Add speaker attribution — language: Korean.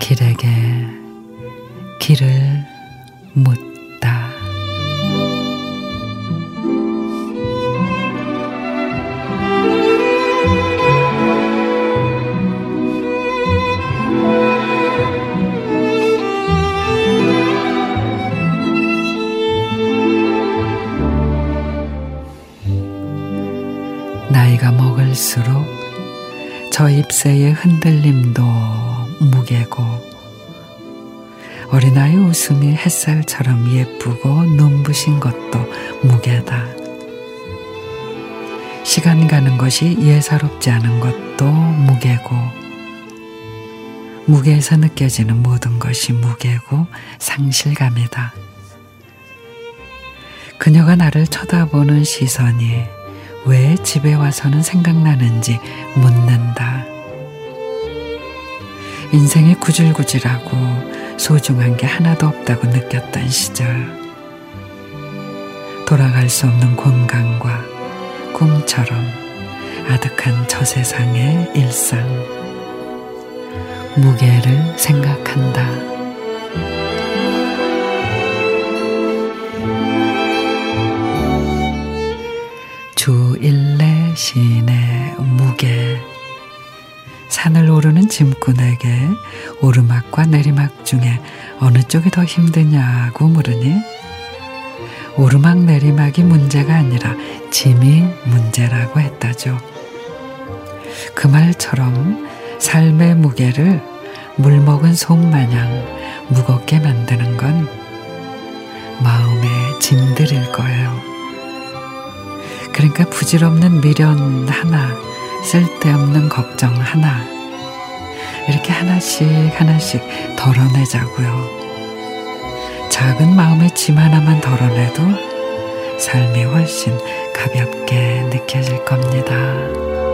Speaker 1: 길에게 길을 묻 나이가 먹을수록 저 잎새의 흔들림도 무게고 어린아이 웃음이 햇살처럼 예쁘고 눈부신 것도 무게다. 시간 가는 것이 예사롭지 않은 것도 무게고 무게에서 느껴지는 모든 것이 무게고 상실감이다. 그녀가 나를 쳐다보는 시선이 왜 집에 와서는 생각나는지 묻는다. 인생이 구질구질하고 소중한 게 하나도 없다고 느꼈던 시절. 돌아갈 수 없는 건강과 꿈처럼 아득한 저 세상의 일상. 무게를 생각한다. 무게 산을 오르는 짐꾼에게 오르막과 내리막 중에 어느 쪽이 더 힘드냐고 물으니 오르막 내리막이 문제가 아니라 짐이 문제라고 했다죠. 그 말처럼 삶의 무게를 물먹은 솜마냥 무겁게 만드는 건 마음의 짐들일 거예요. 그러니까 부질없는 미련 하나, 쓸데없는 걱정 하나, 이렇게 하나씩 하나씩 덜어내자고요. 작은 마음의 짐 하나만 덜어내도 삶이 훨씬 가볍게 느껴질 겁니다.